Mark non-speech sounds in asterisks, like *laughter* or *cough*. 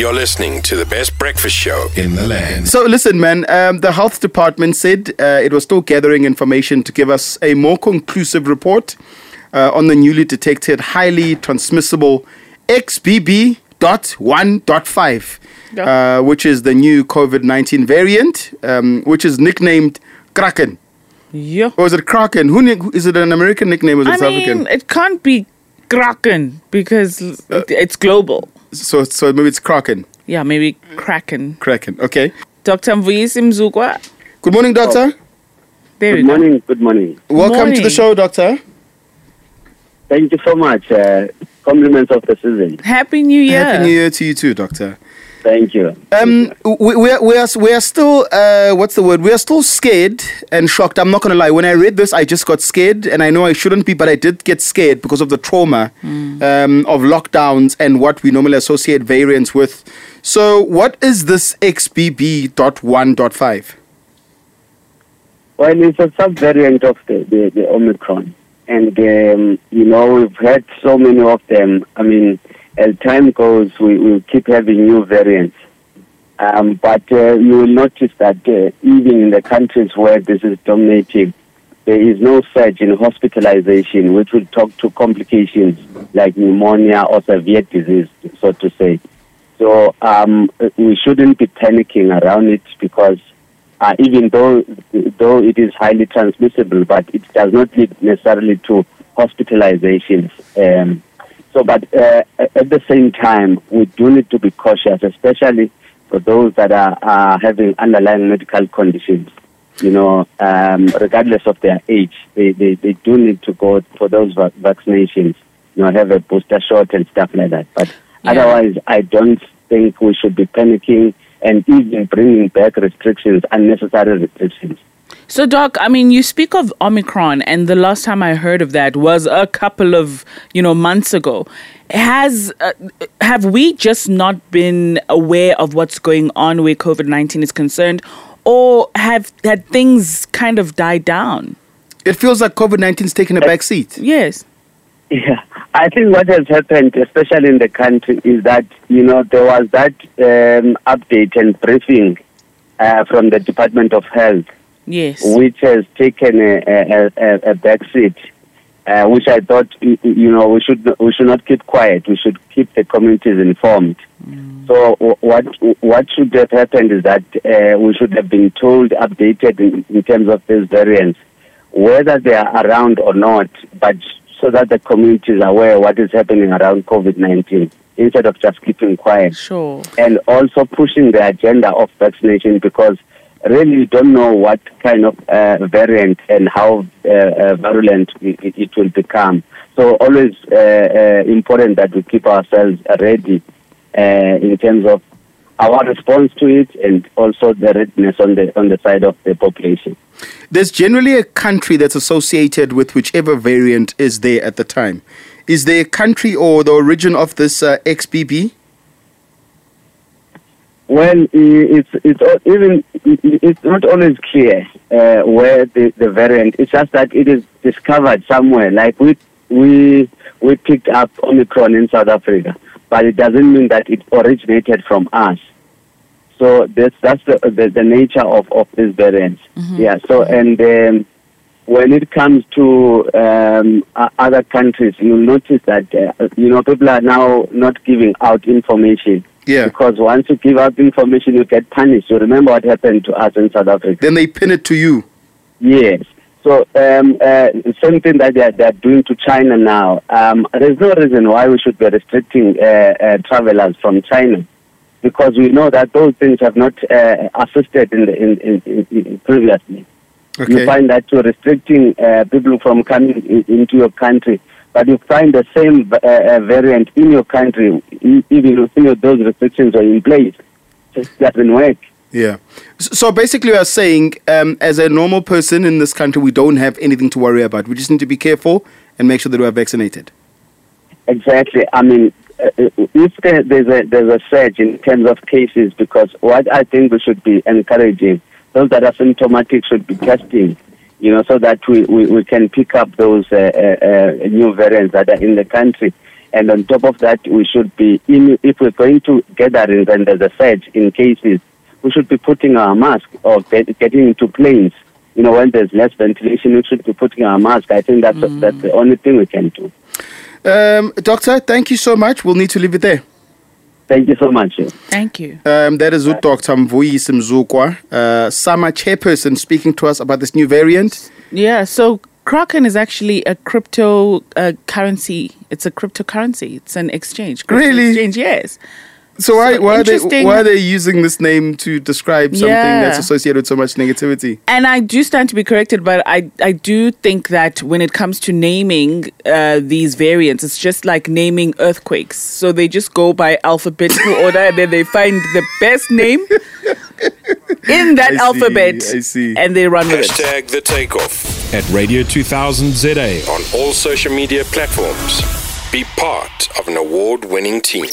You're listening to the best breakfast show in the land. So listen, man. Um, the health department said uh, it was still gathering information to give us a more conclusive report uh, on the newly detected highly transmissible XBB.1.5, Yeah. uh, which is the new COVID nineteen variant, um, which is nicknamed Kraken. Yeah. Or is it Kraken? Who nick- is it? An American nickname or is it I South mean, African? it can't be Kraken because Uh, it's global. So, so maybe it's Kraken. Yeah, maybe Kraken. Kraken. Okay. Dr. Mvuyisi Mzukwa. Good morning, doctor. There we Good go. morning. Good morning. Welcome to the show, doctor. Thank you so much. Uh, compliments of the season. Happy New Year. Happy New Year to you too, doctor. Thank you. Um, we, we, are, we, are, we are still, uh, what's the word? We are still scared and shocked. I'm not going to lie. When I read this, I just got scared, and I know I shouldn't be, but I did get scared because of the trauma um, of lockdowns and what we normally associate variants with. So, what is this XBB.1.5? Well, it's a subvariant of the, the, the Omicron. And, um, you know, we've had so many of them. I mean, as time goes, we will keep having new variants. Um, but uh, you will notice that uh, even in the countries where this is dominating, there is no surge in hospitalization, which will talk to complications like pneumonia or severe disease, so to say. So um, we shouldn't be panicking around it because uh, even though though it is highly transmissible, but it does not lead necessarily to hospitalizations. Um, so, but uh, at the same time, we do need to be cautious, especially for those that are, are having underlying medical conditions. You know, um, regardless of their age, they, they, they do need to go for those va- vaccinations. You know, have a booster shot and stuff like that. But Yeah. otherwise, I don't think we should be panicking and even bringing back restrictions, unnecessary restrictions. So, Doc, I mean, you speak of Omicron, and the last time I heard of that was a couple of, you know, months ago. Has uh, have we just not been aware of what's going on where COVID nineteen is concerned, or have had things kind of died down? It feels like COVID 19 is taking a back seat. Yes. Yeah, I think what has happened, especially in the country, is that you know there was that um, update and briefing uh, from the Department of Health, Yes. which has taken a, a, a, a back seat, uh, which I thought you know we should we should not keep quiet. We should keep the communities informed. So w- what what should have happened is that uh, we should have been told, updated in, in terms of these variants, whether they are around or not, but so that the community is aware what is happening around COVID-19 instead of just keeping quiet Sure. and also pushing the agenda of vaccination because really don't know what kind of uh, variant and how uh, uh, virulent it, it- will become. So always uh, uh, important that we keep ourselves ready uh, in terms of our response to it and also the readiness on the on the side of the population. There's generally a country that's associated with whichever variant is there at the time. Is there a country or the origin of this XBB? Well, it's it's even it's not always clear uh, where the, the variant. It's just that it is discovered somewhere. Like we we we picked up Omicron in South Africa, but it doesn't mean that it originated from us. So that's that's the the, the nature of of this variant. Yeah. So and. Um, when it comes to um, other countries, you'll notice that uh, you know people are now not giving out information Yeah. because once you give out information, you get punished. You remember what happened to us in South Africa? Then they pin it to you. Yes. So um, uh, same thing that they're, they're doing to China now. Um, there's no reason why we should be restricting uh, uh, travelers from China because we know that those things have not uh, assisted in, the, in, in, in previously. Okay. You find that you're restricting uh, people from coming in, into your country, but you find the same uh, uh, variant in your country, even if those restrictions are in place. It doesn't work. Yeah. So basically, we are saying, um, as a normal person in this country, we don't have anything to worry about. We just need to be careful and make sure that we are vaccinated. Exactly. I mean, uh, if there's a there's a surge in terms of cases, because what I think we should be encouraging those that are symptomatic should be testing, you know, so that we, we, we can pick up those uh, uh, uh, new variants that are in the country. And on top of that, we should be, in, if we're going to gatherings and there's a surge in cases, we should be putting our mask or get, getting into planes. You know, when there's less ventilation, we should be putting our mask. I think that's, that's the only thing we can do. Um, doctor, thank you so much. We'll need to leave it there. Thank you so much. Thank you. Um, that is Dr. Mvuyisi Mzukwa, uh, SAMA chairperson, speaking to us about this new variant. Yeah, so Kraken is actually a crypto uh, currency. It's a cryptocurrency. It's an exchange. Crypto Really? Exchange, yes. So why, So why, are they, why are they using this name to describe something Yeah. that's associated with so much negativity? And I do stand to be corrected, but I, I do think that when it comes to naming uh, these variants, it's just like naming earthquakes. So they just go by alphabetical *laughs* order and then they find the best name in that I see, alphabet I see. and they run with it. Hashtag the takeoff at Radio 2000 ZA on all social media platforms. Be part of an award winning team.